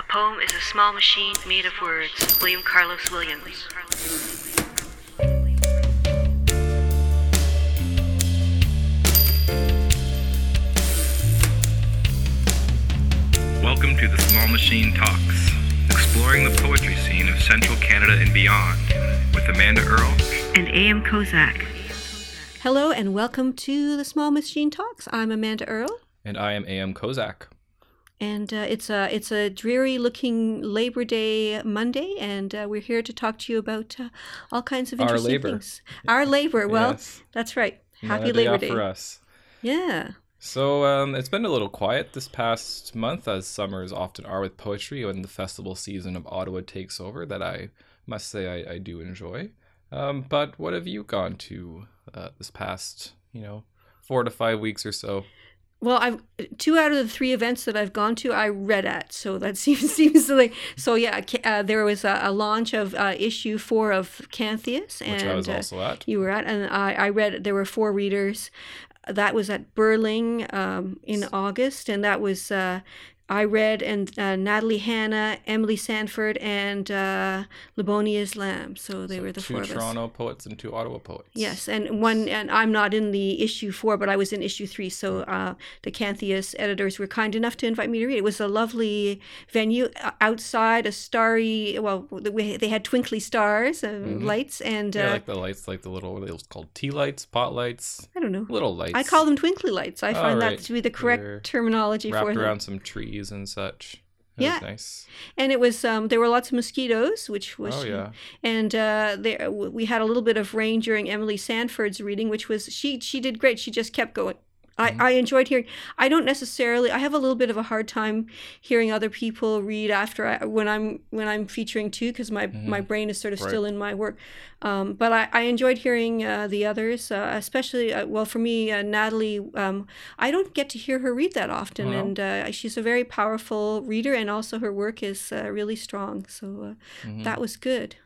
A poem is a small machine made of words. William Carlos Williams. Welcome to the Small Machine Talks, exploring the poetry scene of central Canada and beyond, with Amanda Earl And A.M. Kozak. Hello and welcome to the Small Machine Talks. I'm Amanda Earl, And I am A.M. Kozak. And uh, it's a it's a dreary-looking Labor Day Monday, and uh, we're here to talk to you about uh, all kinds of Our interesting labor. things. Our labor. Well, Yes. that's right. Happy Another Labor Day. for us. Yeah. So um, it's been a little quiet this past month, as summers often are with poetry when the festival season of Ottawa takes over. That I must say I, I do enjoy. Um, but what have you gone to uh, this past, you know, four to five weeks or so? Well, I've two out of the three events that I've gone to, I read at. So that seems seems like so. Yeah, uh, there was a, a launch of uh, issue four of Canthius, and Which I was uh, also at. you were at, and I, I read. There were four readers. That was at Birling um, in August, and that was uh, I read and uh, Natalie Hanna, Emily Sanford, and uh, Laboni Islam. So they So were the two four. Toronto poets and two Ottawa poets. Yes, and one, and I'm not in the issue four, but I was in issue three. So uh, the Canthius editors were kind enough to invite me to read. It was a lovely venue outside, a starry. Well, they had twinkly stars, uh, lights, and Mm-hmm. Yeah, uh, like the lights, like the little, what are those called? Tea lights, pot lights, I don't know. little lights. I call them twinkly lights. I find right. that to be the correct They're terminology for wrapped them. around some trees and such. That Yeah. was nice. And it was um, there were lots of mosquitoes, which was Oh yeah. and uh, there we had a little bit of rain during Emily Sanford's reading, which was she she did great. She just kept going. I, I enjoyed hearing. I don't necessarily. I have a little bit of a hard time hearing other people read after I, when I'm when I'm featuring too, because my my brain is sort of still in my work. Um, but I, I enjoyed hearing uh, the others, uh, especially uh, well for me, uh, Natalie. Um, I don't get to hear her read that often, no? and uh, she's a very powerful reader, and also her work is uh, really strong. So uh, that was good.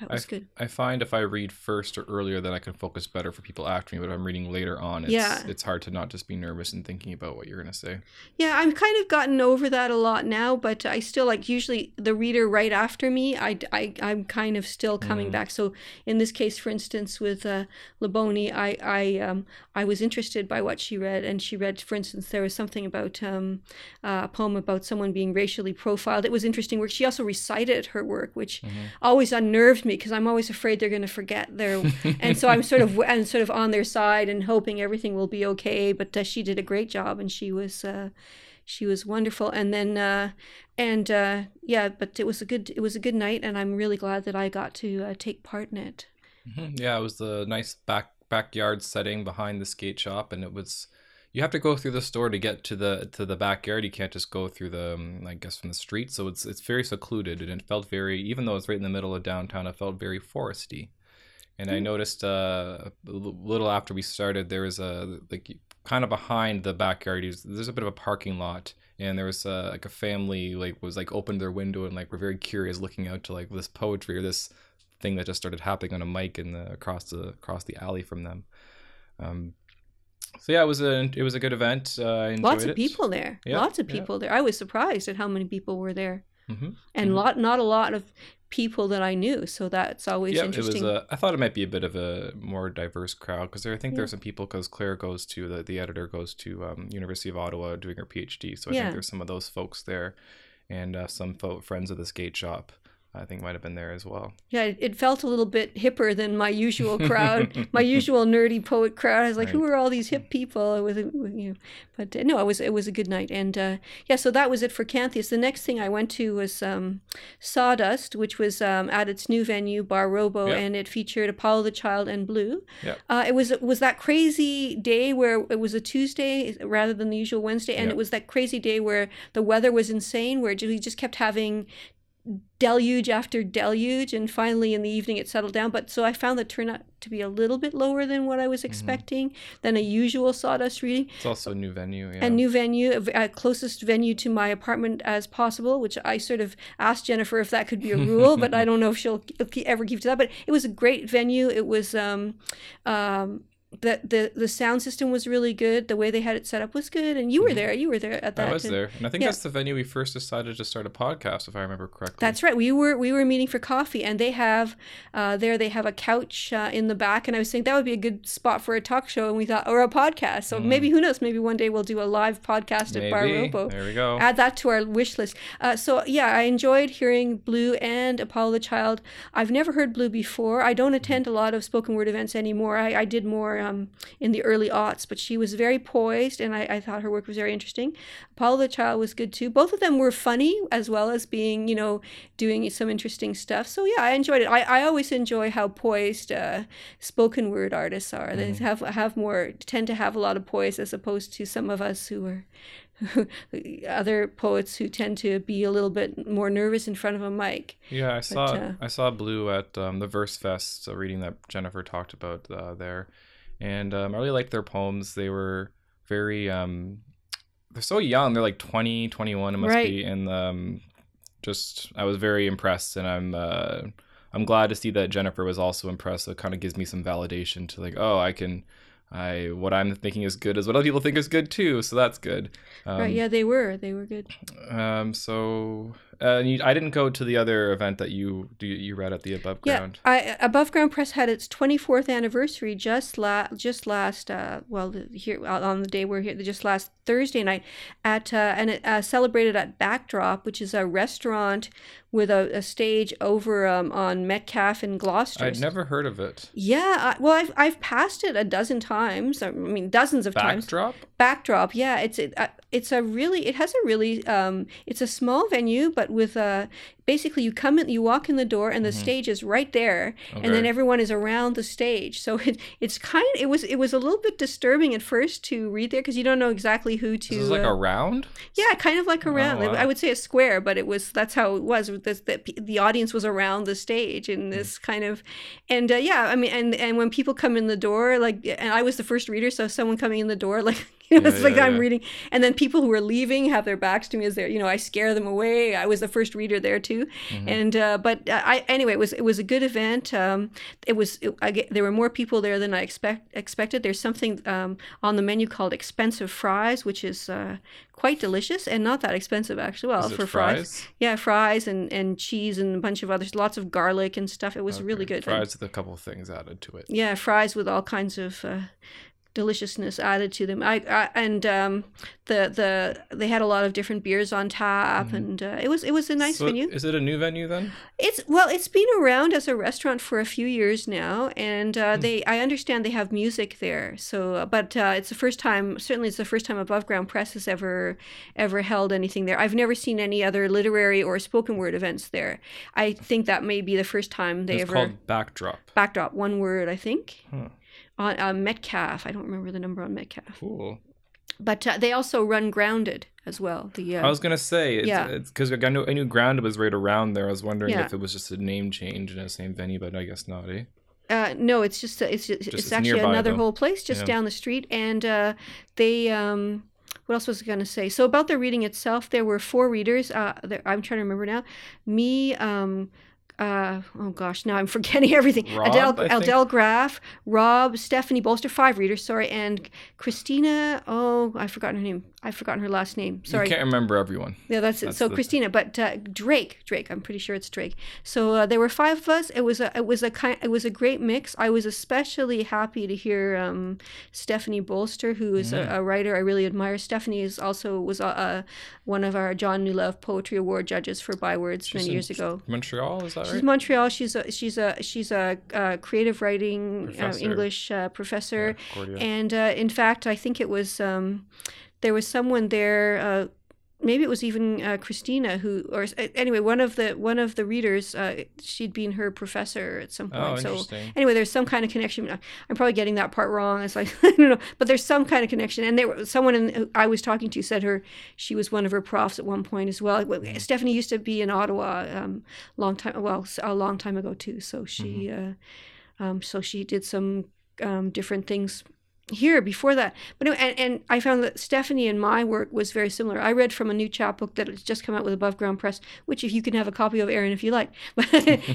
That was good. I find if I read first or earlier, then I can focus better for people after me. But if I'm reading later on, it's, Yeah. it's hard to not just be nervous and thinking about what you're going to say. Yeah, I'm kind of gotten over that a lot now, but I still like usually the reader right after me. I, I I'm kind of still coming back. So in this case, for instance, with uh, Laboni, I I um I was interested by what she read, and she read, for instance, there was something about um uh, a poem about someone being racially profiled. It was interesting work. She also recited her work, which always unnerved me because I'm always afraid they're going to forget their, and so I'm sort of and sort of on their side and hoping everything will be okay. But uh, she did a great job, and she was. Uh, she was wonderful and then uh and uh yeah but it was a good it was a good night and i'm really glad that i got to uh, take part in it Mhm. Yeah, it was the nice back backyard setting behind the skate shop, and it was. You have to go through the store to get to the to the backyard. You can't just go through the, um, I guess, from the street. So it's it's very secluded, and it felt very, even though it's right in the middle of downtown, it felt very foresty. And I noticed uh, a little after we started, there was a like kind of behind the backyard. There's a bit of a parking lot, and there was uh, like a family like was like opened their window and like were very curious, looking out to like this poetry or this thing that just started happening on a mic in the across the across the alley from them. Um, so yeah, it was a it was a good event. Uh, I enjoyed lots of it. people there Yeah, lots of yeah. people there i was surprised at how many people were there Mhm. and lot not a lot of people that i knew so that's always Yeah, it was. interesting A, I thought it might be a bit of a more diverse crowd because I think there's some people because Claire goes to the the editor goes to um, University of Ottawa doing her PhD, so I Yeah. think there's some of those folks there, and uh, some fo- friends of the skate shop. I think might have been there as well. yeah it, felt a little bit hipper than my usual crowd my usual nerdy poet crowd i was like who are all these hip people with, you know but uh, no it was it was a good night and uh, yeah so that was it for Canthius the next thing i went to was um, sawdust which was um, at its new venue bar robo Yeah. and it featured apollo the child and blue Yeah. uh, it was it was that crazy day where it was a tuesday rather than the usual wednesday and Yeah. it was that crazy day where the weather was insane where we just kept having deluge after deluge and finally in the evening it settled down but so i found the turnout to be a little bit lower than what i was expecting than a usual sawdust reading It's also a new venue. Yeah. a new venue a closest venue to my apartment as possible which i sort of asked jennifer if that could be a rule but i don't know if she'll ever keep to that but it was a great venue it was um, um, the, the the sound system was really good. The way they had it set up was good, and you were there. You were there at that. Mm-hmm. I was and- there, and I think yeah. that's the venue we first decided to start a podcast, if I remember correctly. That's right. We were we were meeting for coffee, and they have uh, there they have a couch uh, in the back, and I was saying that would be a good spot for a talk show, and we thought or a podcast. So maybe who knows? Maybe one day we'll do a live podcast at Bar Mm. Robo. There we go. Add that to our wish list. Uh, so yeah, I enjoyed hearing Blue and Apollo the Child. I've never heard Blue before. I don't attend a lot of spoken word events anymore. I, I did more um, in the early aughts, but she was very poised, and I, I thought her work was very interesting. Apollo the Child was good too. Both of them were funny as well as being, you know, doing some interesting stuff. So yeah, I enjoyed it. I, I always enjoy how poised uh, spoken word artists are. They have have more tend to have a lot of poise as opposed to some of us who are other poets who tend to be a little bit more nervous in front of a mic. Yeah, I saw uh, I saw Blue at um, the Verse Fest uh, reading that Jennifer talked about uh, there, and um, I really liked their poems. They were very um, they're so young. They're like 20, 21 it must Right. be, and um, just I was very impressed, and I'm uh, I'm glad to see that Jennifer was also impressed. So it kind of gives me some validation to like, oh, I can. I what I'm thinking is good is what other people think is good too, so that's good. Um, right? Yeah, they were. They were good. Um. So, uh, you, I didn't go to the other event that you do. You read at the above Yeah, ground. I, Above Ground Press had its 24th anniversary just la- just last uh, well here on the day we're here just last Thursday night at uh, and it uh, celebrated at Backdrop, which is a restaurant with a, a stage over um, on Metcalfe in Gloucester. I'd never heard of it. Yeah, I, well, I've I've passed it a dozen times. I mean, dozens of times. Backdrop. backdrop yeah it's it, uh, it's a really it has a really um it's a small venue but with a basically you come in you walk in the door and the stage is right there and then Mm-hmm. Everyone is around the stage so it, it's kind it was it was a little bit disturbing at first to read there because you don't know exactly who to This is like uh, a round. yeah, kind of like around. wow. I would say a square, but it was that's how it was. This, the, the audience was around the stage in this kind of, and uh, yeah, I mean, and and when people come in the door, like, and I was the first reader, so someone coming in the door, like, you know, Yeah, it's like yeah, I'm reading, and then people who are leaving have their backs to me as they're, you know, I scare them away. I was the first reader there too, Mm-hmm. and uh, but uh, I anyway, it was it was a good event. Um, it was it, I get, there were more people there than I expect expected. There's something um, on the menu called expensive fries, which is uh, quite delicious and not that expensive actually. Well, for fries? yeah, fries and and cheese and a bunch of others, lots of garlic and stuff. It was really good. Fries with a couple of things added to it. Yeah, fries with all kinds of uh, deliciousness added to them. I, I and um, the the they had a lot of different beers on tap, and uh, it was it was a nice Mm-hmm. So venue. Is it a new venue then? It's well, it's been around as a restaurant for a few years now, and uh, Hmm. they I understand they have music there. So, uh, but uh, it's the first time. Certainly, it's the first time Above Ground Press has ever ever held anything there. I've never seen any other literary or spoken word events there. I think that may be the first time they it's ever called Backdrop. backdrop one word. I think Huh. On uh, Metcalfe. I don't remember the number on Metcalfe, Cool. but uh, they also run Grounded as well. The uh, I was gonna say, it's, Yeah. because I knew I knew Grounded was right around there. I was wondering Yeah. if it was just a name change in the same venue, but I guess not. Eh? Uh, no, it's just it's just, it's it's actually nearby, another though. whole place just Yeah. down the street, and uh, they. Um, what else was I going to say? So about the reading itself, there were four readers. Uh, there, I'm trying to remember now. Me. Um, uh, oh gosh, now I'm forgetting everything. Rob, Adele? Adele Graf, Rob, Stephanie Bolster, five readers, sorry, and Christina. Oh, I've forgotten her name. I've forgotten her last name. Sorry. You can't remember everyone. Yeah, that's it. So the- Christina, but uh, Drake, Drake. I'm pretty sure it's Drake. So uh, there were five of us. It was a it was a kind it was a great mix. I was especially happy to hear um, Stephanie Bolster, who is Mm. a, a writer I really admire. Stephanie is also was uh, uh, one of our John Newlove Poetry Award judges for Bywords many in years ago. Montreal, is that She's right? Montreal. She's a she's a she's a uh, creative writing uh, English uh, professor. Yeah, And uh, in fact, I think it was um, there was someone there. Maybe it was even uh, Christina who, or uh, anyway, one of the one of the readers. Uh, she'd been her professor at some point. Oh, so interesting. anyway, there's some kind of connection. I'm probably getting that part wrong. It's like I don't know, but there's some kind of connection. And there, someone in, I was talking to said her she was one of her profs at one point as well. Well, Mm-hmm. Stephanie used to be in Ottawa um, long time, well, a long time ago too. So she, Mm-hmm. uh, um, so she did some um, different things here before that. But anyway, and, and I found that Stephanie and my work was very similar. I read from a new chapbook that has just come out with Above Ground Press, which if you can have a copy of, Aaron, if you like, but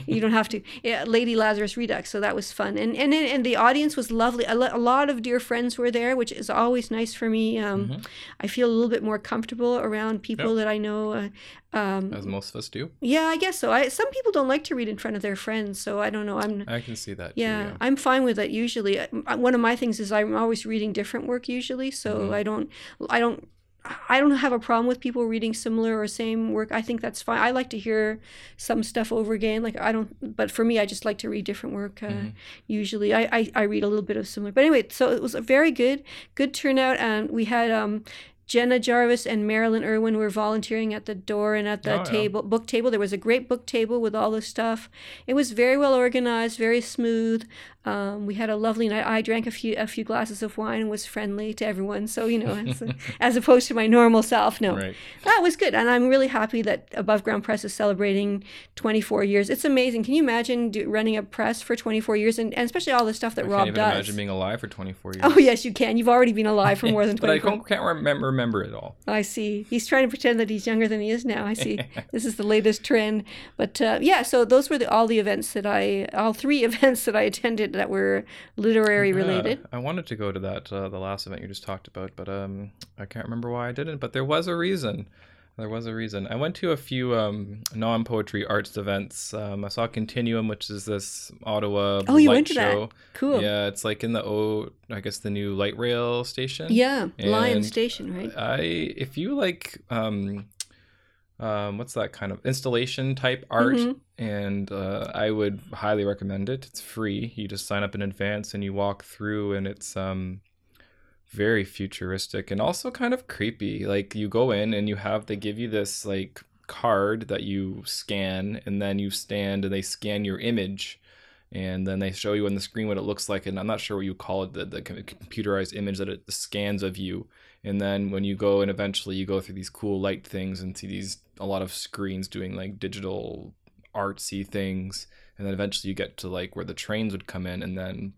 you don't have to. Yeah, Lady Lazarus Redux. So that was fun, and and and the audience was lovely. A, lo- a lot of dear friends were there, which is always nice for me. Um, I feel a little bit more comfortable around people Yep. that I know. Uh, um, as most of us do. yeah, I guess so. I some people don't like to read in front of their friends, so I don't know. I'm I can see that. yeah, too, I'm fine with it usually. Uh, One of my things is I'm always reading different work usually, so Mm-hmm. I don't I don't I don't have a problem with people reading similar or same work. I think that's fine. I like to hear some stuff over again. Like I don't, but for me, I just like to read different work. Uh, Mm-hmm. Usually, I, I I read a little bit of similar. But anyway, so it was a very good good turnout, and we had um. Jenna Jarvis and Marilyn Irwin were volunteering at the door and at the Oh, yeah. table book table. There was a great book table with all this stuff. It was very well organized, very smooth. Um, we had a lovely night. I drank a few a few glasses of wine and was friendly to everyone. So you know, as, as opposed to my normal self. No, Right. that was good, and I'm really happy that Above Ground Press is celebrating 24 years. It's amazing. Can you imagine do, running a press for 24 years, and, and especially all the stuff that I Rob can't even does? imagine being alive for 24 years. Oh yes, you can. You've already been alive for more than 24. but I 24. can't, can't remember, remember it all. I see. He's trying to pretend that he's younger than he is now. I see. this is the latest trend. But uh, yeah, so those were the, all the events that I, all three events that I attended that were literary related. Yeah, I wanted to go to that uh, the last event you just talked about, but um, I can't remember why I didn't. But there was a reason. There was a reason. I went to a few um, non-poetry arts events. Um, I saw Kontinuum, which is this Ottawa Oh, you went to that. Cool. Yeah, it's like in the O, I guess the new light rail station. Yeah, Lyon Station, right? I if you like um um what's that kind of installation type art Mhm. and uh, I would highly recommend it. It's free. You just sign up in advance and you walk through and it's um very futuristic and also kind of creepy. Like you go in and you have they give you this like card that you scan and then you stand and they scan your image and then they show you on the screen what it looks like and i'm not sure what you call it the, the computerized image that it scans of you and then when you go and eventually you go through these cool light things and see these a lot of screens doing like digital artsy things and then eventually you get to like where the trains would come in and then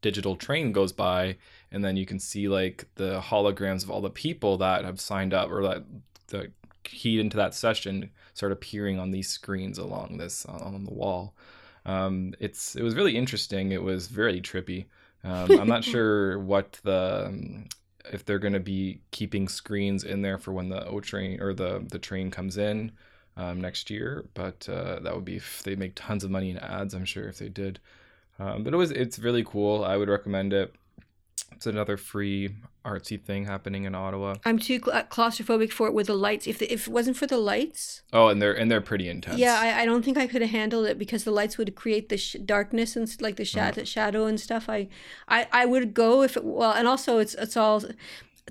digital train goes by and then you can see like the holograms of all the people that have signed up or that that keyed into that session start appearing on these screens along this on the wall. Um, it's it was really interesting. It was very trippy. Um, i'm not sure what the um, if they're going to be keeping screens in there for when the o train or the the train comes in um, next year but uh, that would be if they make tons of money in ads i'm sure if they did. Um, but it was it's really cool. I would recommend it it's another free artsy thing happening in ottawa I'm too cla claustrophobic for it with the lights. If the, if it wasn't for the lights, oh and they're and they're pretty intense yeah, I, I don't think I could have handled it because the lights would create the sh- darkness and like the Mm. shadow and stuff. I, I I would go if it well, and also it's it's all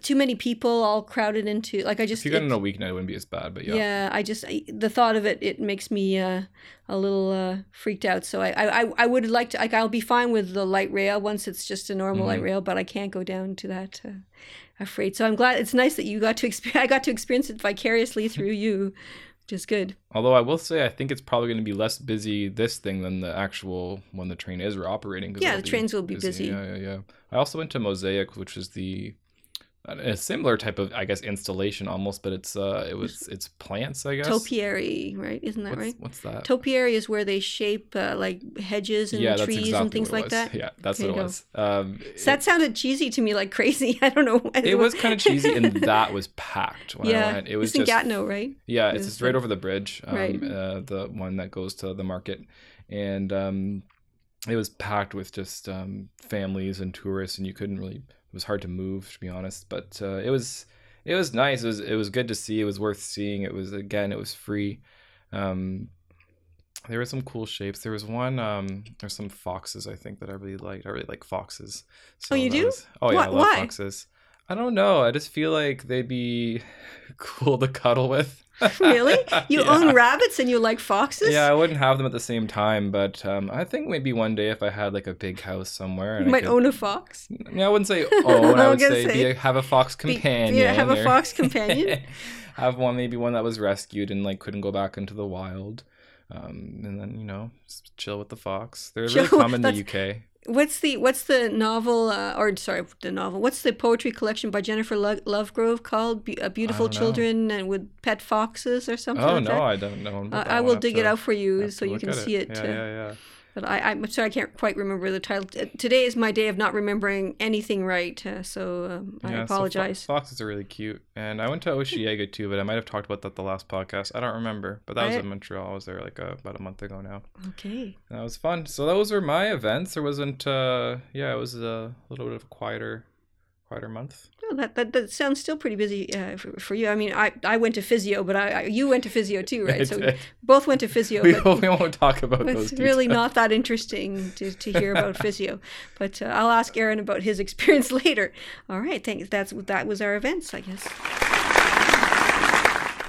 too many people all crowded into like I just if you got it- in a weeknight it wouldn't be as bad but yeah, yeah. I just I, the thought of it it makes me uh, a little uh, freaked out. So I, I I- would like to like I'll be fine with the light rail once it's just a normal light Mhm. rail, but I can't go down to that. Uh, afraid so i'm glad it's nice that you got to experience i got to experience it vicariously through you which is good Although I will say, I think it's probably going to be less busy this thing than the actual when the train is operating. Yeah, the trains will be busy. Yeah, yeah, yeah. I also went to Mosaic, which is the a similar type of, I guess, installation almost, but it's uh, it was it's plants, I guess. topiary right isn't that What's, right what's that? topiary is where they shape uh, like hedges and yeah, trees exactly and things like was. that Yeah, that's There what it was. Um, so that sounded cheesy to me like crazy i don't know it, it was kind of cheesy, and that was packed when yeah I went. It was it's in just gatineau right Yeah, it's just right over the bridge. Um, Right. uh, the one that goes to the market, and um, it was packed with just um, families and tourists, and you couldn't really. It was hard to move, to be honest. But uh, it was it was nice. It was it was good to see. It was worth seeing. It was again. It was free. Um, there were some cool shapes. There was one. Um, there's some foxes I think that I really liked. I really like foxes. So Oh, you do? was- oh yeah, Why- I love why? foxes. I don't know. I just feel like they'd be cool to cuddle with. really you Yeah. own rabbits and you like foxes Yeah, I wouldn't have them at the same time, but um, I think maybe one day if I had like a big house somewhere, you I might could, own a fox Yeah, I wouldn't say own. I I would say, say, be a, have a fox Be- companion. yeah, have a or- fox companion. have one, maybe one that was rescued and like couldn't go back into the wild. Um, and then you know, chill with the fox. They're really common in the UK. What's the what's the novel uh, or sorry the novel? What's the poetry collection by Jennifer Lo- Lovegrove called? Be- uh, Beautiful. Children and with pet foxes or something. Oh like no, that? I don't know. Uh, I will dig to- it out for you so you can see it. Yeah, uh, yeah, yeah. But I, I'm sorry, I can't quite remember the title. Today is my day of not remembering anything right, uh, so um, I Yeah, so fo- apologize. foxes are really cute, and I went to Osheaga too, but I might have talked about that the last podcast. I don't remember, but that was I- in Montreal. I was there like uh, about a month ago now. okay. And that was fun. So those were my events. There wasn't. uh Yeah, it was a little bit of a quieter, quieter month. Well, that, that that sounds still pretty busy uh, for, for you. I mean, I, I went to physio, but I, I you went to physio too, right? So we both went to physio. we, we won't talk about it's those. really not that interesting to, to hear about physio. But uh, I'll ask Aaron about his experience later. All right, thanks. That's that was our events, I guess.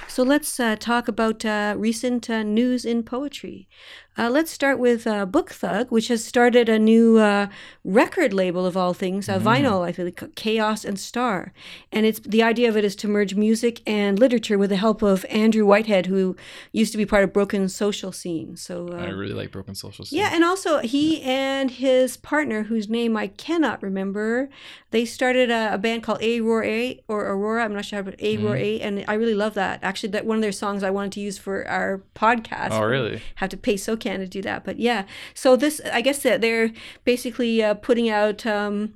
So let's uh, talk about uh, recent uh, news in poetry. Uh, let's start with uh, Book Thug, which has started a new uh, record label of all things, a vinyl, I think, Chaos and Star. And it's the idea of it is to merge music and literature with the help of Andrew Whiteman, who used to be part of Broken Social Scene. So uh, I really like Broken Social Scene. yeah, and also he and his partner, whose name I cannot remember, they started a, a band called Aurora A or Aurora. I'm not sure how, but Aurora, Mm-hmm. and I really love that. Actually, that one of their songs I wanted to use for our podcast. Oh, really? Have to pay SOCAN to do that, but yeah. So this, I guess that they're basically uh, putting out. Um,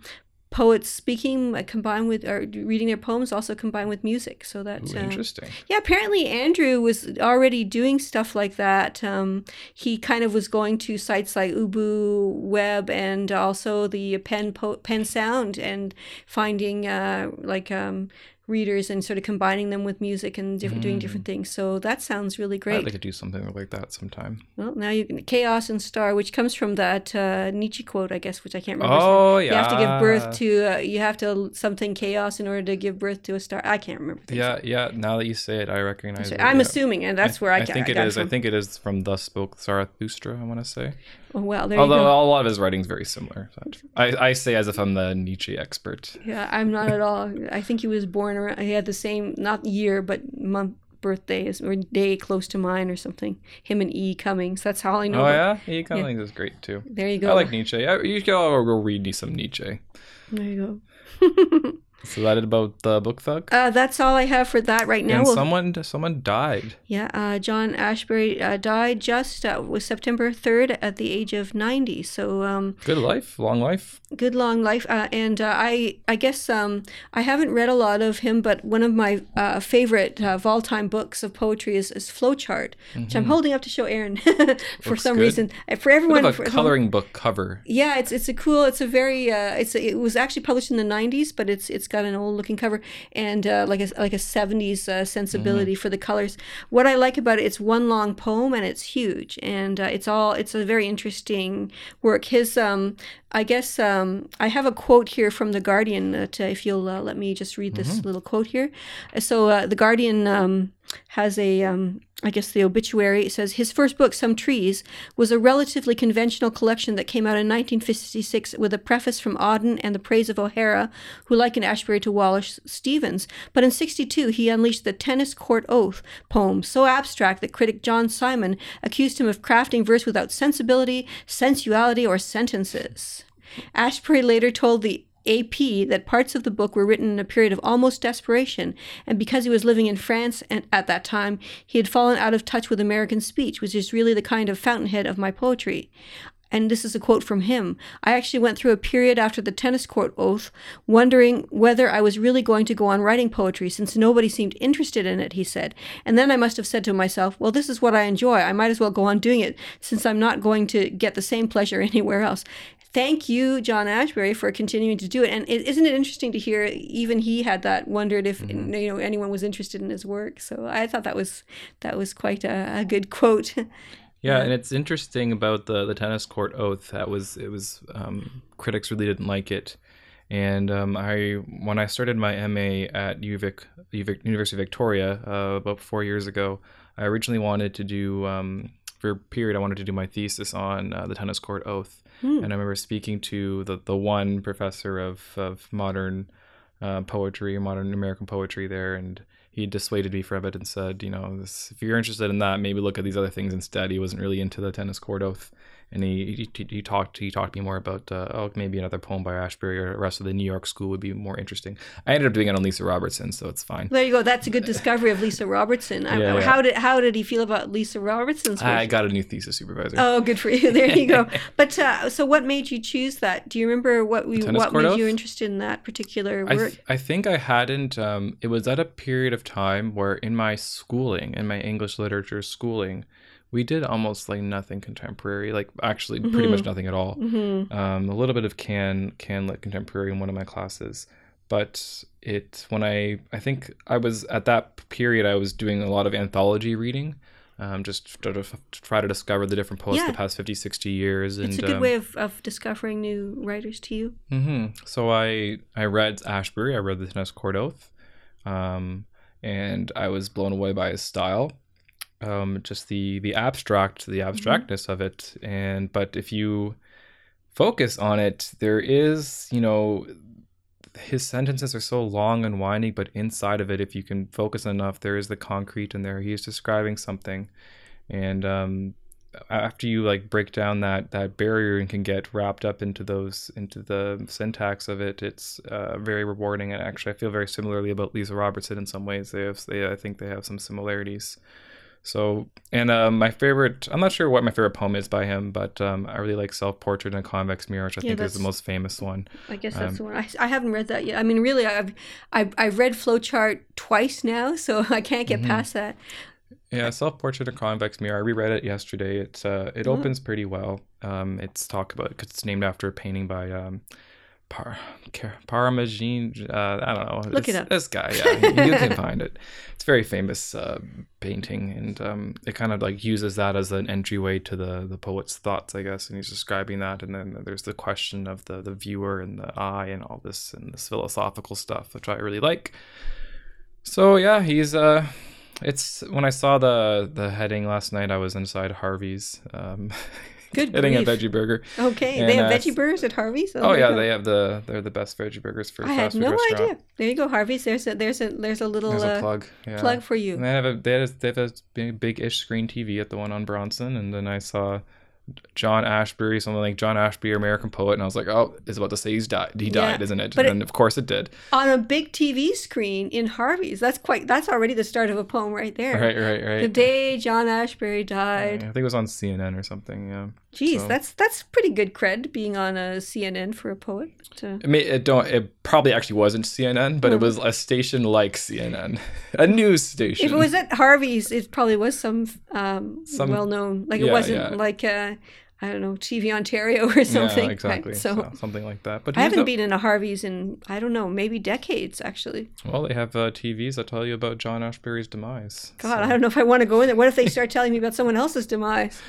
Poets speaking uh, combined with or reading their poems, also combined with music. So that's uh, interesting. yeah, apparently Andrew was already doing stuff like that. Um, he kind of was going to sites like UbuWeb and also the Pen po- PennSound and finding uh, like um, readers and sort of combining them with music and different, doing different things. So that sounds really great. I'd like to do something like that sometime. well, now you can Chaos and Star, which comes from that uh, Nietzsche quote, I guess, which I can't remember. Oh yeah, You have to give birth to uh, you have to something chaos in order to give birth to a star. I can't remember. Yeah, yeah. Now that you say it, I recognize it. I'm yeah. assuming, and that's where I, I think I it is. I think it is from Thus Spoke Zarathustra. I want to say. Oh, well, there Although you go. a lot of his writing's very similar. I, I say as if I'm the Nietzsche expert. Yeah, I'm not at all. I think he was born around. He had the same, not year, but month, birthday as- or day close to mine or something. Him and E. Cummings. That's how I know. Oh yeah, E. Cummings is great too. There you go. I like Nietzsche. I, you should all go read me some Nietzsche. There you go. So that about the book thug. Uh, that's all I have for that right now. and We'll- someone someone died. Yeah, uh, John Ashbery uh, died just uh, was September third at the age of ninety. So um, Good life, long life. good long life. Uh, and uh, I I guess um, I haven't read a lot of him, but one of my uh, favorite uh, of all time books of poetry is, is Flowchart, which I'm holding up to show Aaron for Mm-hmm. Looks some good. reason. For everyone, of for- a home- coloring book cover. yeah, it's it's a cool. It's a very. Uh, it's a, it was actually published in the '90s, but it's it's got an old looking cover and uh, like a like a '70s uh, sensibility for the colors. What I like about it, it's one long poem and it's huge, and uh, it's all it's a very interesting work. His um, I guess um, I have a quote here from the Guardian. That uh, if you'll uh, let me just read this little quote here. So uh, the Guardian um, has a um, I guess the obituary it says his first book, Some Trees, was a relatively conventional collection that came out in 1956 with a preface from Auden and the praise of O'Hara, who likened Ashbery to Wallace Stevens. But in 62, he unleashed the Tennis Court Oath poem, so abstract that critic John Simon accused him of crafting verse without sensibility, sensuality, or sentences. Ashbery later told the AP that parts of the book were written in a period of almost desperation, and because he was living in France and at that time, he had fallen out of touch with American speech, which is really the kind of fountainhead of my poetry. And this is a quote from him. I actually went through a period after the tennis court oath, wondering whether I was really going to go on writing poetry since nobody seemed interested in it, he said. And then I must have said to myself, well, this is what I enjoy. I might as well go on doing it since I'm not going to get the same pleasure anywhere else thank you, John Ashbery, for continuing to do it. And is isn't it interesting to hear even he had that wondered if Mm-hmm. you know anyone was interested in his work. So I thought that was that was quite a, a good quote. Yeah, and it's interesting about the the tennis court oath. That was it was um, critics really didn't like it, and um, I when I started my MA at UVic, UVic University of Victoria uh, about four years ago, I originally wanted to do um, for a period I wanted to do my thesis on uh, the tennis court oath, and I remember speaking to the the one professor of of modern uh, poetry, modern American poetry there, and he dissuaded me from it and said, you know, this, if you're interested in that, maybe look at these other things instead. He wasn't really into the tennis court oath, and he, he he talked he talked to me more about uh, oh maybe another poem by Ashbery or the rest of the New York school would be more interesting. I ended up doing it on Lisa Robertson, so it's fine. There you go. That's a good discovery of Lisa Robertson. I- Yeah, yeah. How did how did he feel about Lisa Robertson's work? I got a new thesis supervisor. Oh, good for you. There you go. But uh, so, what made you choose that? Do you remember what we what made you interested in that particular I, work? th- I think I hadn't. Um, it was at a period of time where, in my schooling, in my English literature schooling, we did almost like nothing contemporary. Like actually, pretty much nothing at all. hmm Um, a little bit of can can lit contemporary in one of my classes, but it when I I think I was at that period I was doing a lot of anthology reading. Um, just to, to try to discover the different poets Yeah. the past 50, 60 years. And, It's a good um, way of, of discovering new writers to you. hmm So I I read Ashbery. I read the Tennis Court Oath, um, and I was blown away by his style. Um, just the the abstract, the abstractness of it, and but if you focus on it, there is you know his sentences are so long and winding, but inside of it, if you can focus enough, there is the concrete in there. He's describing something, and um, after you like break down that that barrier and can get wrapped up into those into the syntax of it, it's uh, very rewarding. And actually, I feel very similarly about Lisa Robertson in some ways. They have, they, I think they have some similarities. So, and uh, my favorite, I'm not sure what my favorite poem is by him, but um, I really like Self Portrait in a Convex Mirror, which I Yeah, think is the most famous one. I guess that's Um, the one. I, I haven't read that yet. I mean, really, I've I've, I've read Flowchart twice now, so I can't get Mhm. past that. Yeah, Self Portrait in a Convex Mirror. I reread it yesterday. It's uh, it Oh. opens pretty well. Um, it's talk about because it's named after a painting by um, Par Uh, I don't know. Look it this, up. This guy, yeah, you can find it. It's a very famous uh, painting, and um, it kind of like uses that as an entryway to the the poet's thoughts, I guess. And he's describing that, and then there's the question of the the viewer and the eye and all this and this philosophical stuff, which I really like. So yeah, he's uh it's when I saw the the heading last night I was inside Harvey's um Good getting a grief. veggie burger. Okay, And, they have uh, veggie burgers at Harvey's. Oh yeah, they have the they're the best veggie burgers for a I had fast food no restaurant. idea. There you go, Harvey's. There's a there's a there's a little There's a uh, plug. Yeah. plug for you. And they have a they have a, they have a big, big-ish screen TV at the one on Bronson, and then I saw John Ashbery, something like John Ashbery, American poet, and I was like, oh, it's about to say he's died. He Yeah, died, isn't it? but it- and of course it did. on a big TV screen in Harvey's. That's quite. That's already the start of a poem right there. Right, right, right. The day John Ashbery died. I think it was on CNN or something. Yeah. Jeez, So- that's that's pretty good cred being on a CNN for a poet. Uh, It, may, it don't. It probably actually wasn't CNN, but it Hmm. was a station like CNN, a news station. if it was at Harvey's, it probably was some, um, Some- well known. Like it wasn't yeah. like uh, I don't know TV Ontario or something. yeah, right? exactly. So, So, something like that. But I haven't been in a Harvey's in I don't know maybe decades actually. Well, they have uh, TVs that tell you about John Ashbery's demise. God, so- I don't know if I want to go in there. What if they start telling me about someone else's demise?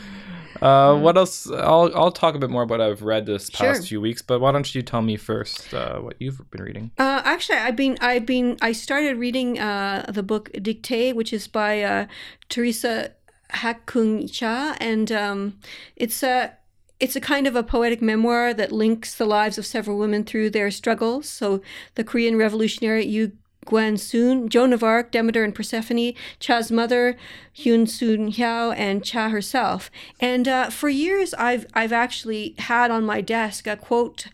Uh, what else? I'll I'll talk a bit more about what I've read this past Sure. few weeks. But why don't you tell me first uh, what you've been reading? Uh, actually, I've been I've been I started reading uh, the book Dictée, which is by uh, Teresa Hakung Cha, and um, it's a it's a kind of a poetic memoir that links the lives of several women through their struggles. So the Korean revolutionary Yu Guan Soon, Joan of Arc, Demeter and Persephone, Cha's mother, Hyun Soon Hyao, and Cha herself. And uh, for years, I've I've actually had on my desk a quote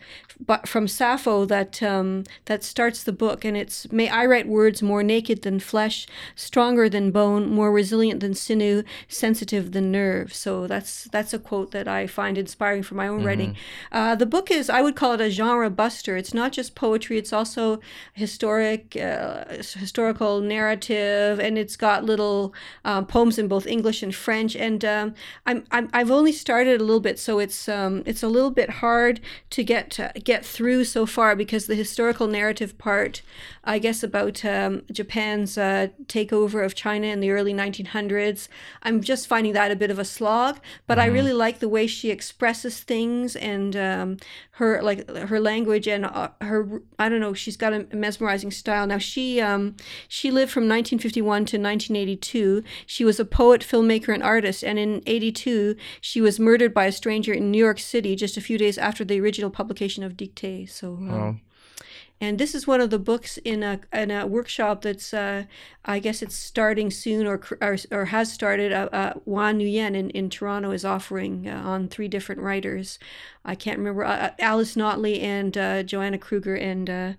but from Sappho that um, that starts the book, and it's "May I write words more naked than flesh, stronger than bone, more resilient than sinew, sensitive than nerve." So that's that's a quote that I find inspiring for my own writing. Uh, the book is I would call it a genre buster. It's not just poetry; it's also historic, uh, historical narrative, and it's got little um, poems in both English and French. And um, I'm, I'm I've only started a little bit, so it's um, it's a little bit hard to get uh, get through so far because the historical narrative part, I guess about um, Japan's uh, takeover of China in the early 1900s, I'm just finding that a bit of a slog. But I really like the way she expresses things and um, her like her language and uh, her I don't know she's got a mesmerizing style. Now she um, she lived from 1951 to 1982. She was a poet, filmmaker, and artist. And in 82, she was murdered by a stranger in New York City just a few days after the original publication of Dictée. So, um. And this is one of the books in a in a workshop that's uh, I guess it's starting soon or or, or has started. Uh, uh, Wan Nguyen in, in Toronto is offering uh, on three different writers. I can't remember uh, Alice Notley and uh, Joanna Kyger and uh,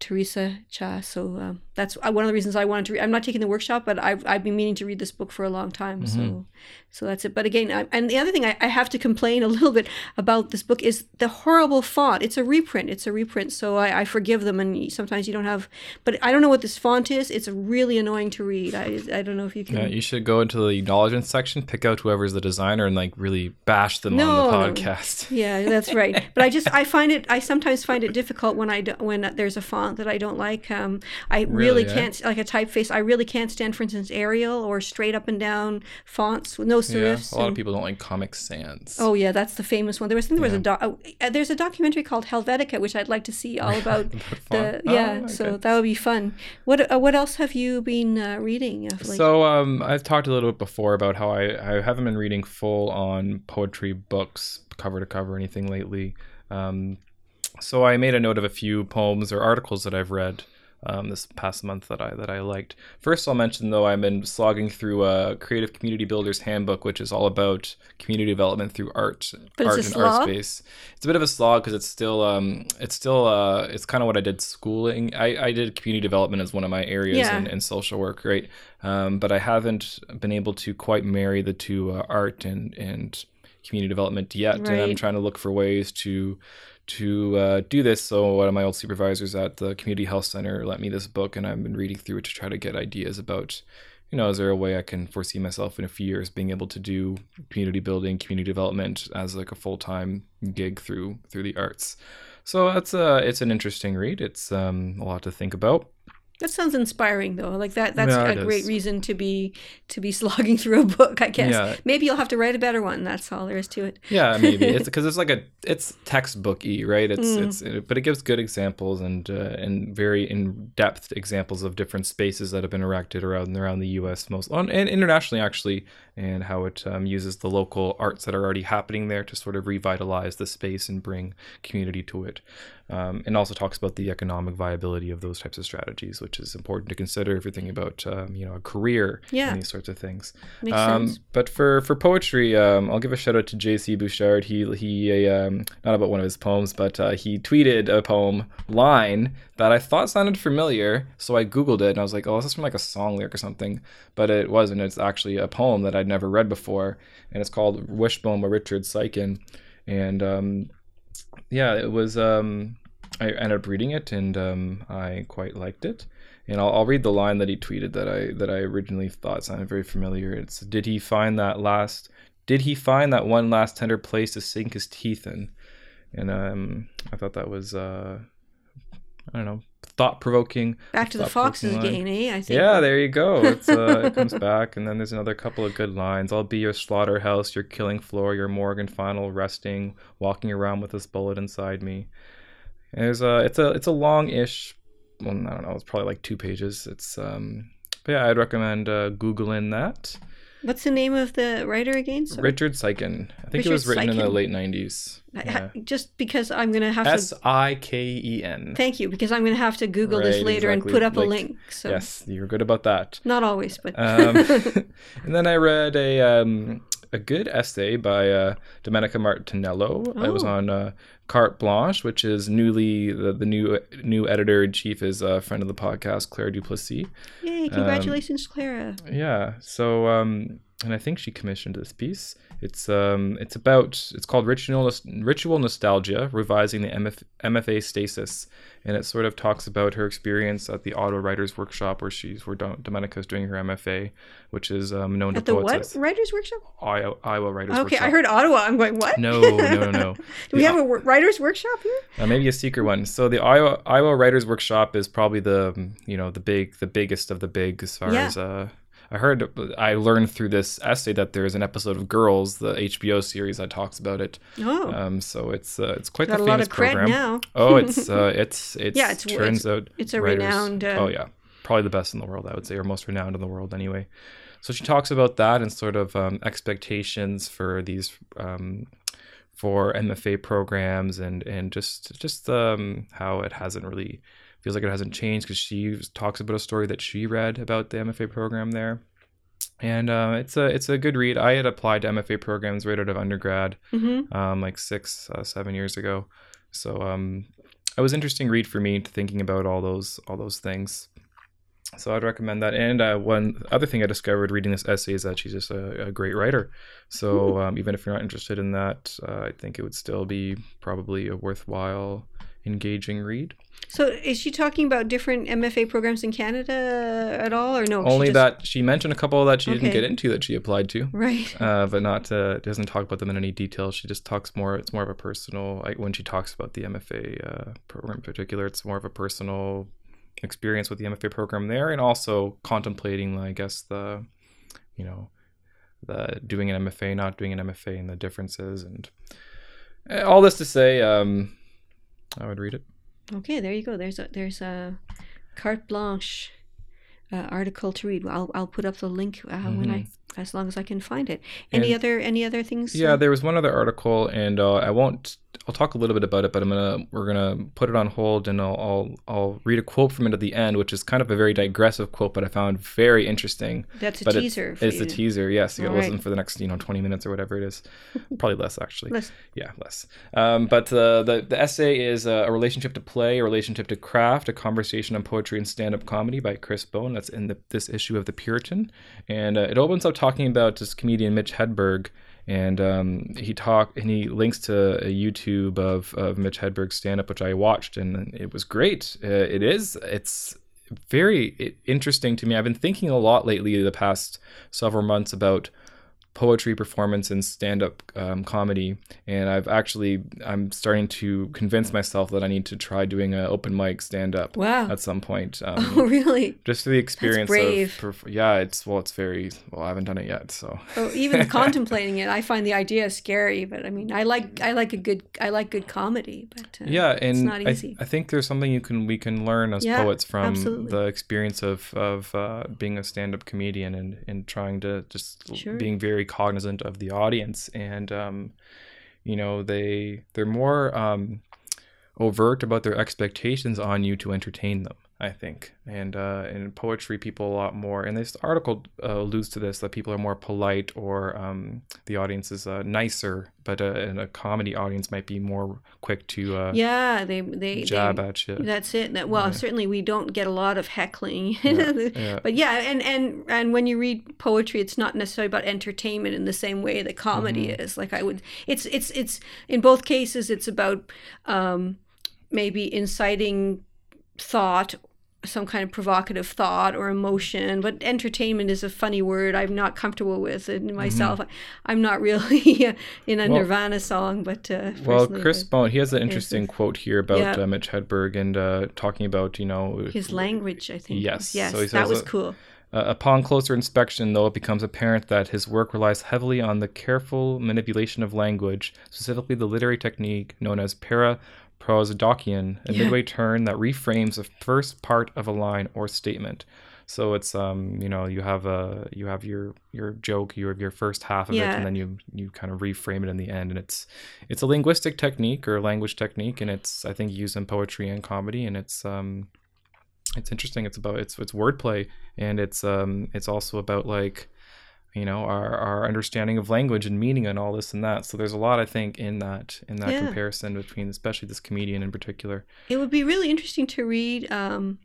Theresa Cha. So um, that's uh, one of the reasons I wanted to read. I'm not taking the workshop, but I've, I've been meaning to read this book for a long time. So so that's it. But again, I, and the other thing I, I have to complain a little bit about this book is the horrible font. It's a reprint. It's a reprint. So I, I forgive them. And sometimes you don't have, but I don't know what this font is. It's really annoying to read. I, I don't know if you can. Yeah, you should go into the acknowledgement section, pick out whoever's the designer, and like really bash them No. on the podcast. Yeah, that's right. But I just I find it I sometimes find it difficult when I do, when there's a font that I don't like. Um, I really, Really, eh? can't like a typeface. I really can't stand, for instance, Arial or straight up and down fonts with no Yeah, serifs. a lot of people don't like Comic Sans. Oh yeah, that's the famous one. There was I think there was a doc, oh, uh, there's a documentary called Helvetica, which I'd like to see all about the font? yeah. Oh, So that would be fun. What uh, what else have you been uh, reading? Of late? So um, I've talked a little bit before about how I, I haven't been reading full on poetry books cover to cover anything lately. Um, so I made a note of a few poems or articles that I've read um, this past month that I that I liked. First, I'll mention though I've been slogging through a Creative Community Builders Handbook, which is all about community development through art, But art and art space. It's a bit of a slog because it's still um, it's still uh, it's kind of what I did schooling. I, I did community development as one of my areas Yeah. in, in social work, right? Um, but I haven't been able to quite marry the two uh, art and and community development yet, and I'm trying to look for ways to to uh, do this. So one of my old supervisors at the community health center lent me this book, and I've been reading through it to try to get ideas about, you know, is there a way I can foresee myself in a few years being able to do community building, community development as like a full time gig through through the arts. So that's uh it's an interesting read. It's um, a lot to think about. That sounds inspiring, though. Like that. That's Yeah, a great is. reason to be to be slogging through a book. I guess. Yeah. Maybe you'll have to write a better one. That's all there is to it. Yeah, maybe it's because it's like a it's textbooky, right? It's Mm. it's but it gives good examples and uh, and very in depth examples of different spaces that have been erected around around the U.S. most on, and internationally actually, and how it um, uses the local arts that are already happening there to sort of revitalize the space and bring community to it. Um, and also talks about the economic viability of those types of strategies, which is important to consider if you're thinking about um, you know a career Yeah. and these sorts of things. Makes Um, sense. but for for poetry, um, I'll give a shout out to J.C. Bouchard. He he um, not about one of his poems, but uh, he tweeted a poem line that I thought sounded familiar. So I googled it and I was like, oh, this is this from like a song lyric or something? But it wasn't. It's actually a poem that I'd never read before, and it's called Wishbone by Richard Siken. And um, yeah, it was. Um, I ended up reading it and um, I quite liked it. And I'll, I'll read the line that he tweeted that I that I originally thought sounded very familiar. It's did he find that last did he find that one last tender place to sink his teeth in? And um, I thought that was uh, I don't know thought provoking. Back to the foxes again, eh? I think. Yeah, there you go. It's uh, it comes back, and then there's another couple of good lines. I'll be your slaughterhouse, your killing floor, your morgue and final resting, walking around with this bullet inside me. And there's a it's a it's a long-ish. Well, I don't know. It's probably like two pages. It's um, but yeah, I'd recommend uh, googling that. What's the name of the writer again? Sorry. Richard Siken. I think Richard it was written in the late '90s. I- Yeah. Just because I'm gonna have to. S I K E N. Thank you, because I'm gonna have to Google this later exactly. and put up a link. So Yes, you're good about that. not always, but um, and then I read a um, a good essay by uh, Domenica Martinello. It was Oh. on uh, Carte Blanche, which is newly the, the new new editor in chief is a friend of the podcast, Claire Duplessis. yay! Congratulations, Clara. Yeah. So, um, and I think she commissioned this piece. It's um, it's about it's called ritual ritual nostalgia, revising the MF, MFA stasis, and it sort of talks about her experience at the Auto Writers Workshop, where she's where Dom- Domenica's doing her MFA, which is um, known At to the what as writers workshop? Iowa, Iowa Writers Workshop. Okay, Workshop. I heard Ottawa. I'm going what? No, no, no, no. Do we have a writers workshop here? Uh, maybe a secret one. So the Iowa Iowa Writers Workshop is probably the you know the big the biggest of the big as far Yeah. as uh, I heard. I learned through this essay that there is an episode of Girls, the HBO series that talks about it. Oh, Um, so it's uh, it's quite got the a famous program. now. Oh, it's uh, it's it's Yeah, it's- turns it's- out it's a writers- renowned, uh, oh yeah, probably the best in the world, I would say, or most renowned in the world anyway. So she talks about that and sort of um, expectations for these um, for MFA programs and and just just um, how it hasn't really feels like it hasn't changed because she talks about a story that she read about the MFA program there. And uh, it's a it's a good read. I had applied to MFA programs right out of undergrad, Mm-hmm. um, like six uh, seven years ago. So um, it was an interesting read for me thinking about all those all those things. So I'd recommend that. And uh, one other thing I discovered reading this essay is that she's just a, a great writer. So um, even if you're not interested in that, uh, I think it would still be probably a worthwhile, engaging read. So is she talking about different MFA programs in Canada at all, or no? she Only just- that she mentioned a couple that she didn't get into that she applied to. Right. uh, but not uh, doesn't talk about them in any detail. She just talks more. It's more of a personal. Like when she talks about the MFA uh, program in particular, it's more of a personal experience with the MFA program there, and also contemplating, I guess, the you know the doing an MFA, not doing an MFA, and the differences, and uh, all this to say, um, I would read it. Okay, there you go. There's a there's a carte blanche uh, article to read. I'll I'll put up the link uh, when I as long as I can find it. Any Mm-hmm. And- other any other things? Yeah, there was one other article, and uh, I won't. I'll talk a little bit about it, but I'm gonna we're gonna put it on hold, and I'll I'll, I'll read a quote from it at the end, which is kind of a very digressive quote, but I found very interesting. that's a but teaser. It's, for it's you. a teaser, yes. You All gotta listen right. for the next you know 20 minutes or whatever it is, probably less actually. Less- Yeah, less. Um, but uh, the the essay is uh, a relationship to play, a relationship to craft, a conversation on poetry and stand up comedy by Chris Bone. That's in the, this issue of the Puritan, and uh, it opens up talking about this comedian Mitch Hedberg, and um, he talk and he links to a YouTube of of Mitch Hedberg's stand up, which I watched, and it was great. Uh, it is. It's very interesting to me. I've been thinking a lot lately, the past several months, about poetry performance and stand-up um, comedy and i've actually i'm starting to convince myself that i need to try doing an open mic stand-up Wow. at some point um, Oh really? just for the experience brave. of yeah it's well it's very well i haven't done it yet so Oh, even contemplating it, I find the idea scary. But I mean, I like I like a good I like good comedy. But uh, yeah and it's not I. I think there's something you can we can learn as Yeah, poets from absolutely. the experience of of uh, being a stand-up comedian and and trying to just Sure. being very cognizant of the audience. And um you know they they're more um overt about their expectations on you to entertain them i think and uh in poetry people a lot more and this article uh, alludes to this that people are more polite or um the audience is uh, nicer but uh, in a comedy audience might be more quick to uh yeah, they they jab they, at you That's it. That, well, Yeah. certainly we don't get a lot of heckling. yeah. But yeah, and, and and when you read poetry, it's not necessarily about entertainment in the same way that comedy Mm-hmm. is. Like I would, it's it's it's in both cases, it's about um, maybe inciting thought some kind of provocative thought or emotion but entertainment is a funny word i'm not comfortable with it myself i'm not really in a Mm-hmm. Well- nirvana song but uh, Well, Chris Bone, he has an interesting quote here about Yeah. uh, Mitch Hedberg and uh, talking about, you know, his language i think Yes, yes so that was cool Uh, upon closer inspection, though, it becomes apparent that his work relies heavily on the careful manipulation of language, specifically the literary technique known as paraprosdokian, a Yeah. midway turn that reframes the first part of a line or statement. So it's um you know you have a you have your your joke you have your first half of it and then you you kind of reframe it in the end and it's it's a linguistic technique or language technique and it's I think used in poetry and comedy and it's um it's interesting it's about it's it's wordplay and it's um it's also about like you know our our understanding of language and meaning and all this and that so there's a lot i think in that in that Yeah. comparison between especially this comedian in particular It would be really interesting to read, um,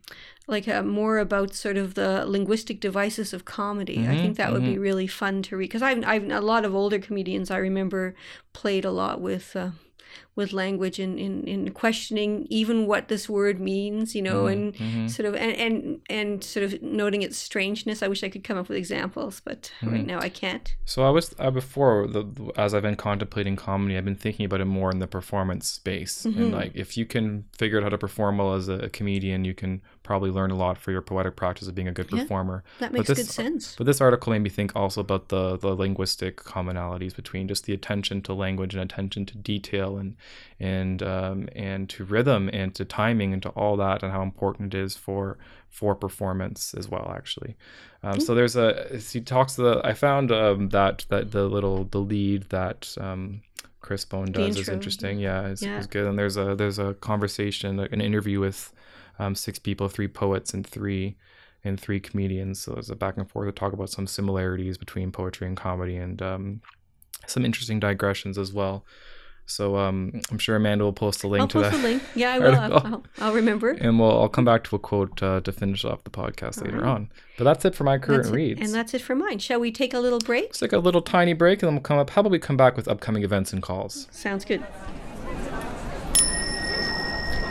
like uh, more about sort of the linguistic devices of comedy. I Mhm, think that would be really fun to read because I've, I've a lot of older comedians I remember played a lot with. Uh, with language and in, in questioning even what this word means, you know, and mhm. sort of and, and and sort of noting its strangeness. I wish I could come up with examples, but right Mm-hmm. now I can't. So I was uh, before the as I've been contemplating comedy, I've been thinking about it more in the performance space. Mm-hmm. And like, if you can figure out how to perform well as a comedian, you can probably learn a lot for your poetic practice of being a good Yeah, performer. That But makes this- good sense. But this article made me think also about the the linguistic commonalities between just the attention to language and attention to detail and and um, and to rhythm and to timing and to all that and how important it is for for performance as well actually. Um, so there's a he talks the I found um, that that the little the lead that um, Chris Bone does is interesting. Yeah, it's, Yeah. it's good. And there's a there's a conversation, an interview with um, six people, three poets and three and three comedians. So there's a back and forth to talk about some similarities between poetry and comedy and um, some interesting digressions as well. So um, I'm sure Amanda will post a link I'll to post that. link. Yeah, I will. I'll. I'll, I'll remember. And we'll I'll come back to a quote uh, to finish off the podcast later right. on. But that's it for my current That's it. reads. And that's it for mine. Shall we take a little break? Let's take a little tiny break, and then we'll come up. Probably come back with upcoming events and calls. Sounds good.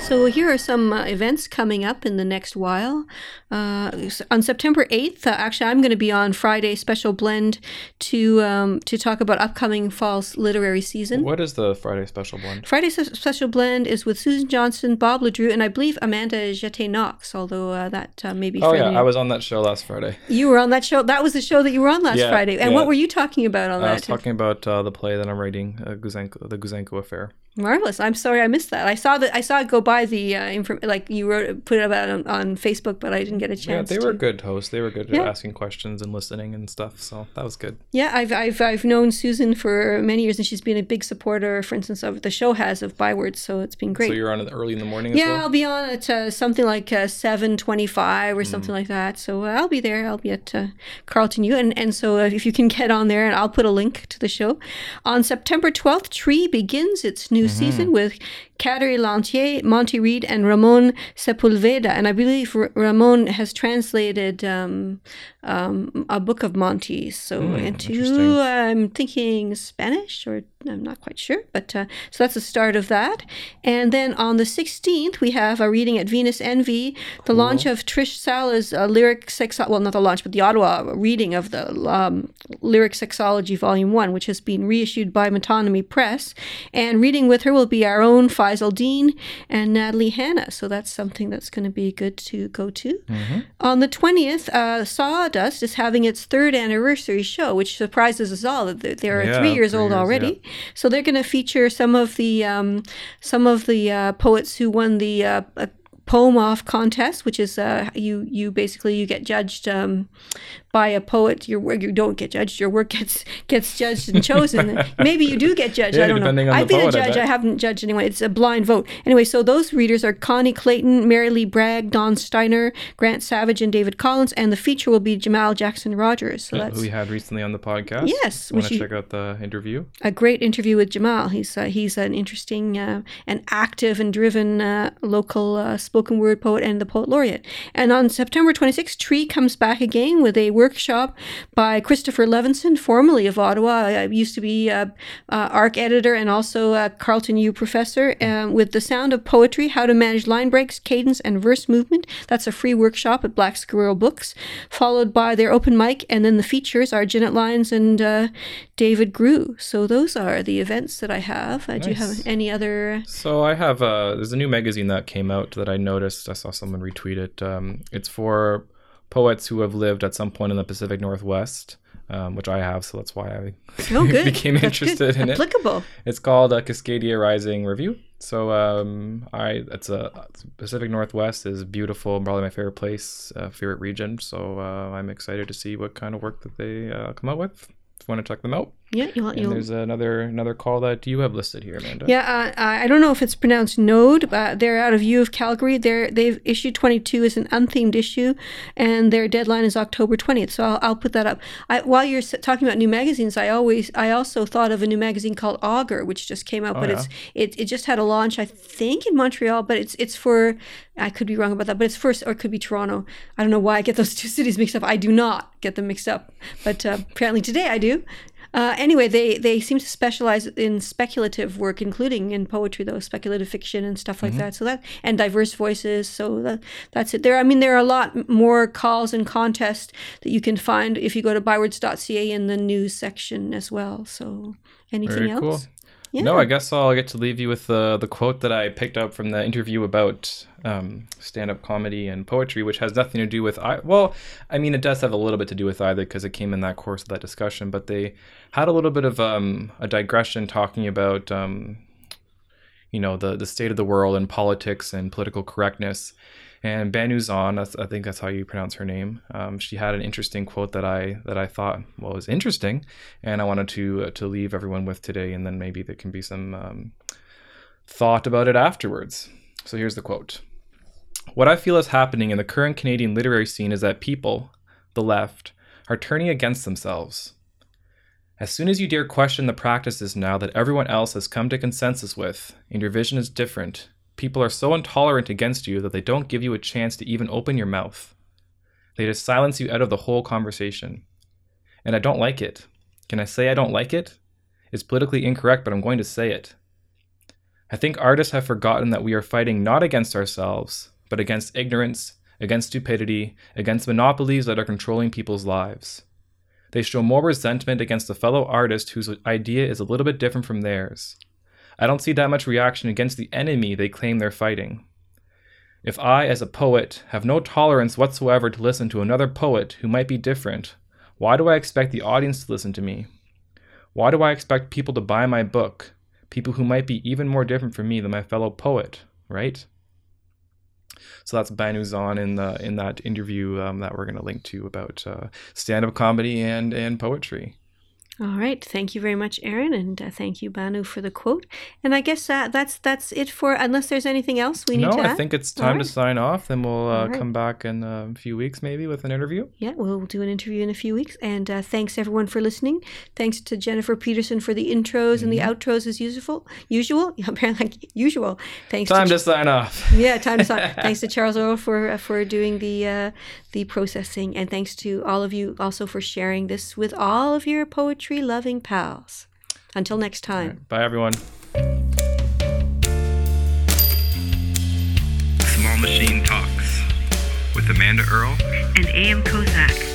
So here are some uh, events coming up in the next while. Uh, on September 8th, uh, actually, I'm going to be on Friday special blend to um, to talk about upcoming fall's literary season. What is the Friday special blend? Friday s- special blend is with Susan Johnson, Bob LeDrew, and I believe Amanda Jetté Knox, although uh, that uh, may be Oh yeah, I was on that show last Friday. You were on that show. That was the show that you were on last Yeah, Friday. And yeah. what were you talking about on I that? I was talking about uh, the play that I'm writing, Gouzenko, the Gouzenko affair. Marvelous. I'm sorry I missed that. I saw that. I saw it go by the uh, inform- like you wrote put it about on, on Facebook, but I didn't get a chance. Yeah, they were to. good hosts. They were good Yeah. at asking questions and listening and stuff. So that was good. Yeah, I've, I've I've known Susan for many years, and she's been a big supporter, for instance, of the show has of Bywords. So it's been great. So you're on it early in the morning as yeah, well. I'll be on at uh, something like uh, seven twenty-five or Mm. something like that. So uh, I'll be there. I'll be at uh, Carleton U, and and so uh, if you can get on there, and I'll put a link to the show. On September twelfth, Tree begins its new Mm-hmm. season with Catherine Lantier, Monty Reid, and Ramon Sepulveda, and I believe R- Ramon has translated um, um, a book of Monty's, so Hmm, into. I'm thinking Spanish or I'm not quite sure, but uh, so that's the start of that. And then on the 16th, we have a reading at Venus Envy, the launch of Trish Salah's uh, lyric sex. Well, not the launch, but the Ottawa reading of the um, lyric sexology volume one, which has been reissued by Metonymy Press. And reading with her will be our own Faizal Deen and Natalie Hanna. So that's something that's going to be good to go to. On the 20th, uh, Sawdust is having its third anniversary show, which surprises us all that they- are Yeah, three years three old years, already. So they're going to feature some of the um, some of the uh, poets who won the uh, uh, poem off contest, which is uh, you you basically you get judged um, by a poet. Your work you don't get judged. Your work gets gets judged and chosen. Maybe you do get judged. Yeah, I don't know. I've been poet, a judge. I haven't judged anyone. It's a blind vote. Anyway, so those readers are Connie Clayton, Mary Lee Bragg, Don Steiner, Grant Savage, and David Collins, and the feature will be Jamaal Jackson Rogers. So who that's we had recently on the podcast. Yes, want to check out the interview? a great interview with Jamaal. He's uh, he's an interesting uh, and active and driven uh, local uh, spoken word poet and the poet laureate. And on September 26th, Tree comes back again with a workshop by Christopher Levenson, formerly of Ottawa. I used to be uh, ARC editor and also a Carleton U professor um, with The Sound of Poetry, How to Manage Line Breaks, Cadence, and Verse Movement. That's a free workshop at Black Squirrel Books, followed by their open mic, and then the features are Janet Lyons and uh, David Grew. So those are the events that I have. Uh, Do you have any other? So I have uh there's a new magazine that came out that I noticed. I saw someone retweet it. Um, it's for poets who have lived at some point in the Pacific Northwest, um, which I have, so that's why I Oh, good. became That's good. interested in it. Applicable. It's called a Cascadia Rising Review. So um, I it's a Pacific Northwest is beautiful, probably my favorite place, uh, favorite region. So uh, I'm excited to see what kind of work that they uh, come out with. If you want to check them out, Yeah, you'll, and you'll there's another another call that you have listed here, Amanda. Yeah, uh, I don't know if it's pronounced Node, but they're out of U of Calgary. They're they've issue twenty two is an unthemed issue, and their deadline is October twentieth. So I'll, I'll put that up. I, while you're talking about new magazines, I always I also thought of a new magazine called Augur, which just came out, Oh, but yeah. it's it, it just had a launch I think in Montreal, but it's it's for I could be wrong about that, but it's first or it could be Toronto. I don't know why I get those two cities mixed up. I do not get them mixed up, but uh, apparently today I do. Uh, anyway, they, they seem to specialize in speculative work, including in poetry, though speculative fiction and stuff like that. So that and diverse voices. So that, that's it. There, I mean, there are a lot more calls and contests that you can find if you go to bywords.ca in the news section as well. So anything Very else? cool. Yeah. No, I guess I'll get to leave you with the the quote that I picked up from the interview about um, stand up comedy and poetry, which has nothing to do with I. Well, I mean, it does have a little bit to do with either because it came in that course of that discussion. But they had a little bit of um, a digression talking about um, you know the the state of the world and politics and political correctness. And Bänoo that's- I think that's how you pronounce her name. Um, she had an interesting quote that I that I thought well was interesting, and I wanted to uh, to leave everyone with today, and then maybe there can be some um, thought about it afterwards. So here's the quote: "What I feel is happening in the current Canadian literary scene is that people, the left, are turning against themselves." As soon as you dare question the practices now that everyone else has come to consensus with, and your vision is different, people are so intolerant against you that they don't give you a chance to even open your mouth. They just silence you out of the whole conversation. And I don't like it. Can I say I don't like it? It's politically incorrect, but I'm going to say it. I think artists have forgotten that we are fighting not against ourselves, but against ignorance, against stupidity, against monopolies that are controlling people's lives. They show more resentment against a fellow artist whose idea is a little bit different from theirs. I don't see that much reaction against the enemy they claim they're fighting. If I, as a poet, have no tolerance whatsoever to listen to another poet who might be different, why do I expect the audience to listen to me? Why do I expect people to buy my book, people who might be even more different from me than my fellow poet, right? So that's Bänoo Zan in the in that interview um, that we're going to link to about uh, stand-up comedy and and poetry. All right, thank you very much, Aaron, and uh, thank you, Bänoo, for the quote. And I guess uh, that's that's it for. Unless there's anything else we need to. no, to I add. think it's time right. to sign off. Then we'll uh, right. come back in a few weeks, maybe with an interview. Yeah, we'll do an interview in a few weeks. And uh, thanks everyone for listening. Thanks to Jennifer Peterson for the intros and the Mm-hmm. outros as usual. Usual, yeah, apparently like usual. Thanks. Time to to sign off. yeah, time to stop. thanks to Charles Earl for uh, for doing the uh, the processing, and thanks to all of you also for sharing this with all of your poetry loving pals. Until next time. Bye, everyone. Small Machine Talks with Amanda Earl And A.M. Kozak.